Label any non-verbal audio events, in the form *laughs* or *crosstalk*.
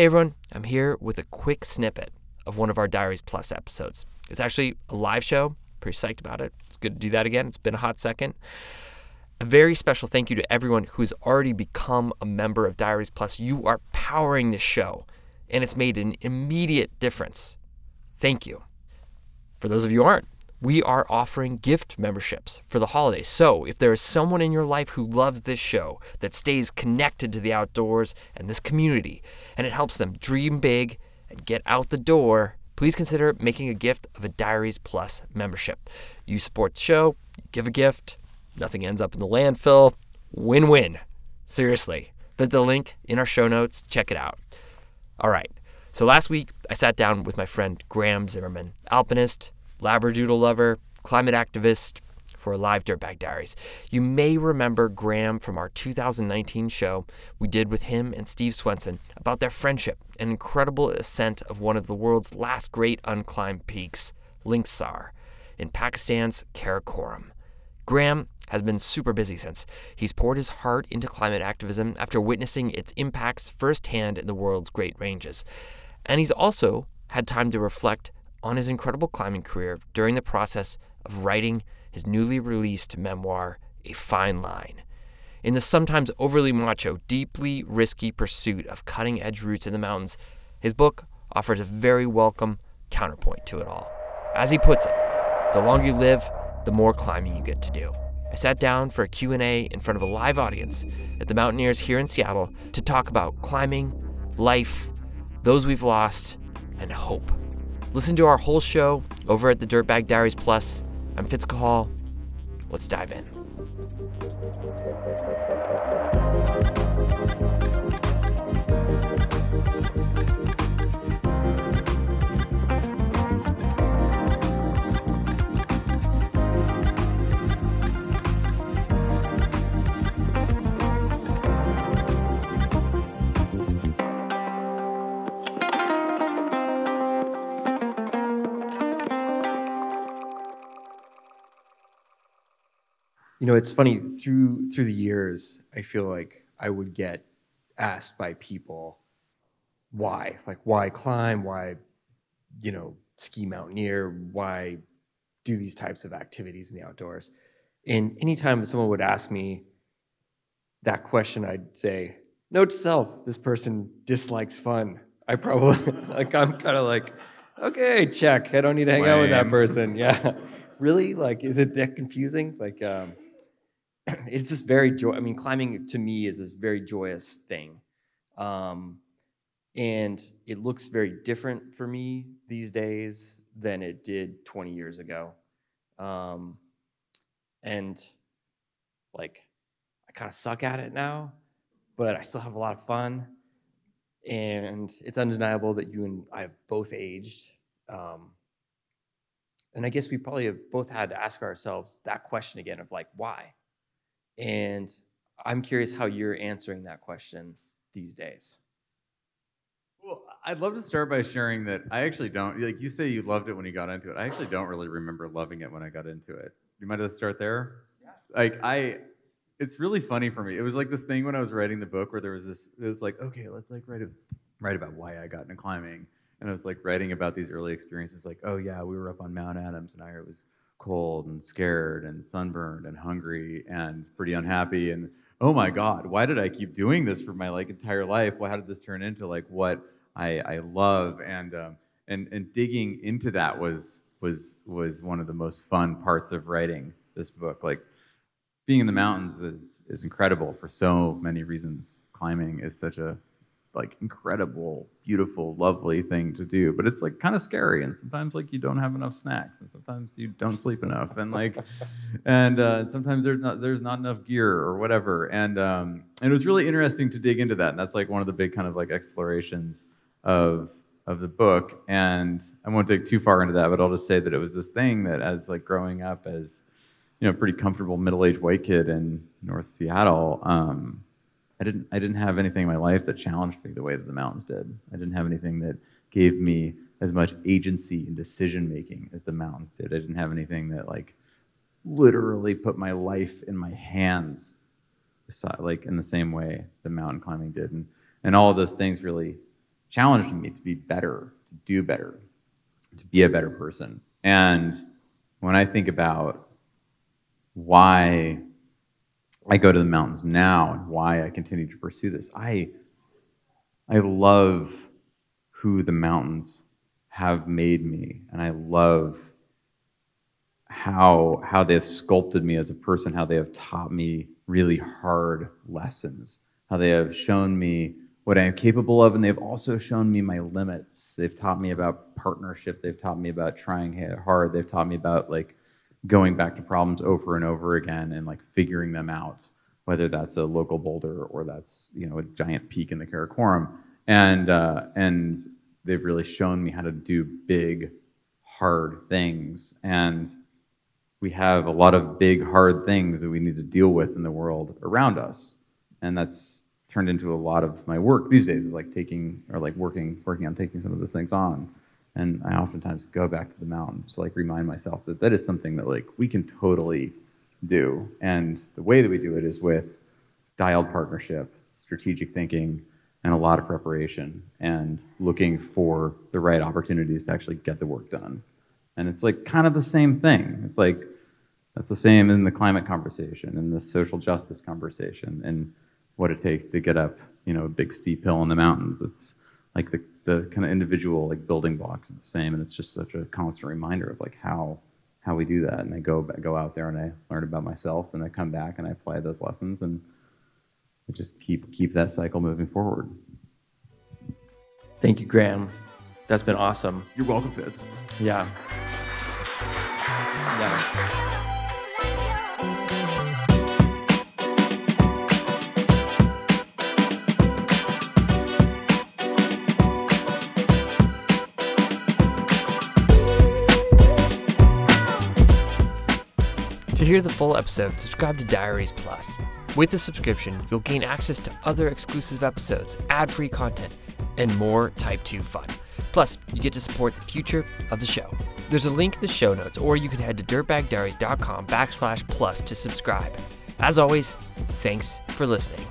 Hey everyone, I'm here with a quick snippet of one of our Diaries Plus episodes. It's actually a live show. Pretty psyched about it. It's good to do that again. It's been a hot second. A very special thank you to everyone who's already become a member of Diaries Plus. You are powering this show, and it's made an immediate difference. Thank you. For those of you who aren't, we are offering gift memberships for the holidays. So, if there is someone in your life who loves this show, that stays connected to the outdoors and this community, and it helps them dream big and get out the door, please consider making a gift of a Diaries Plus membership. You support the show, you give a gift, nothing ends up in the landfill. Win win. Seriously. Visit the link in our show notes. Check it out. All right. So last week, I sat down with my friend Graham Zimmerman, alpinist, Labradoodle lover, climate activist for Live Dirtbag Diaries. You may remember Graham from our 2019 show we did with him and Steve Swenson about their friendship and incredible ascent of one of the world's last great unclimbed peaks, Link Sar, in Pakistan's Karakoram. Graham has been super busy since. He's poured his heart into climate activism after witnessing its impacts firsthand in the world's Great Ranges. And he's also had time to reflect on his incredible climbing career during the process of writing his newly released memoir, A Fine Line. In the sometimes overly macho, deeply risky pursuit of cutting edge routes in the mountains, his book offers a very welcome counterpoint to it all. As he puts it, the longer you live, the more climbing you get to do. I sat down for a Q&A in front of a live audience at the Mountaineers here in Seattle to talk about climbing, life, those we've lost, and hope. Listen to our whole show over at the Dirtbag Diaries Plus. I'm Fitz. Let's dive in. Know, it's funny through through the years, I feel like I would get asked by people why, like why climb, why, you know, ski mountaineer, why do these types of activities in the outdoors. And anytime someone would ask me that question, I'd say, note to self, this person dislikes fun. I probably *laughs* like I'm kind of like, okay, check. I don't need to hang out with that person. Yeah. *laughs* really? Like, is it that confusing? Like, um, *clears throat* it's just very joy. I mean, climbing to me is a very joyous thing, um, and it looks very different for me these days than it did 20 years ago. Um, and like, I kind of suck at it now, but I still have a lot of fun. And it's undeniable that you and I have both aged. Um, and I guess we probably have both had to ask ourselves that question again of like, why? And I'm curious how you're answering that question these days. Well, I'd love to start by sharing that I actually don't like you say you loved it when you got into it. I actually don't really remember loving it when I got into it. You might have to start there. Yeah. Like I, it's really funny for me. It was like this thing when I was writing the book where there was this. It was like, okay, let's like write a, write about why I got into climbing, and I was like writing about these early experiences. Like, oh yeah, we were up on Mount Adams, and I was cold and scared and sunburned and hungry and pretty unhappy and oh my god why did i keep doing this for my like entire life? Well how did this turn into like what i, I love? And um, and and digging into that was was was one of the most fun parts of writing this book. Like being in the mountains is is incredible for so many reasons. Climbing is such a like incredible beautiful lovely thing to do but it's like kind of scary and sometimes like you don't have enough snacks and sometimes you don't sleep enough and like *laughs* and uh, sometimes there's not there's not enough gear or whatever and um and it was really interesting to dig into that and that's like one of the big kind of like explorations of of the book and i won't dig too far into that but i'll just say that it was this thing that as like growing up as you know pretty comfortable middle-aged white kid in north seattle um I didn't I didn't have anything in my life that challenged me the way that the mountains did. I didn't have anything that gave me as much agency and decision making as the mountains did. I didn't have anything that like literally put my life in my hands like in the same way the mountain climbing did. And and all of those things really challenged me to be better, to do better, to be a better person. And when I think about why I go to the mountains now and why I continue to pursue this, I I love who the mountains have made me, and I love how how they have sculpted me as a person, how they have taught me really hard lessons, how they have shown me what I am capable of, and they've also shown me my limits. They've taught me about partnership. They've taught me about trying hard. They've taught me about like going back to problems over and over again and like figuring them out, whether that's a local boulder or that's you know a giant peak in the Karakoram. And uh, and they've really shown me how to do big, hard things. And we have a lot of big, hard things that we need to deal with in the world around us, and that's turned into a lot of my work these days is like taking or like working working on taking some of those things on and i oftentimes go back to the mountains to like remind myself that that is something that like we can totally do. And the way that we do it is with dialed partnership strategic thinking and a lot of preparation and looking for the right opportunities to actually get the work done. And it's like kind of the same thing. It's like that's the same in the climate conversation in the social justice conversation and what it takes to get up, you know, a big steep hill in the mountains. It's like the, the kind of individual like building blocks are the same, and it's just such a constant reminder of like how how we do that. And I go go out there and I learn about myself, and I come back and I apply those lessons, and I just keep keep that cycle moving forward. Thank you, Graham. That's been awesome. You're welcome, Fitz. Yeah. Yeah. To hear the full episode, subscribe to Diaries Plus. With a subscription, you'll gain access to other exclusive episodes, ad free content, and more Type 2 fun. Plus, you get to support the future of the show. There's a link in the show notes, or you can head to dirtbagdiaries.com backslash plus to subscribe. As always, thanks for listening.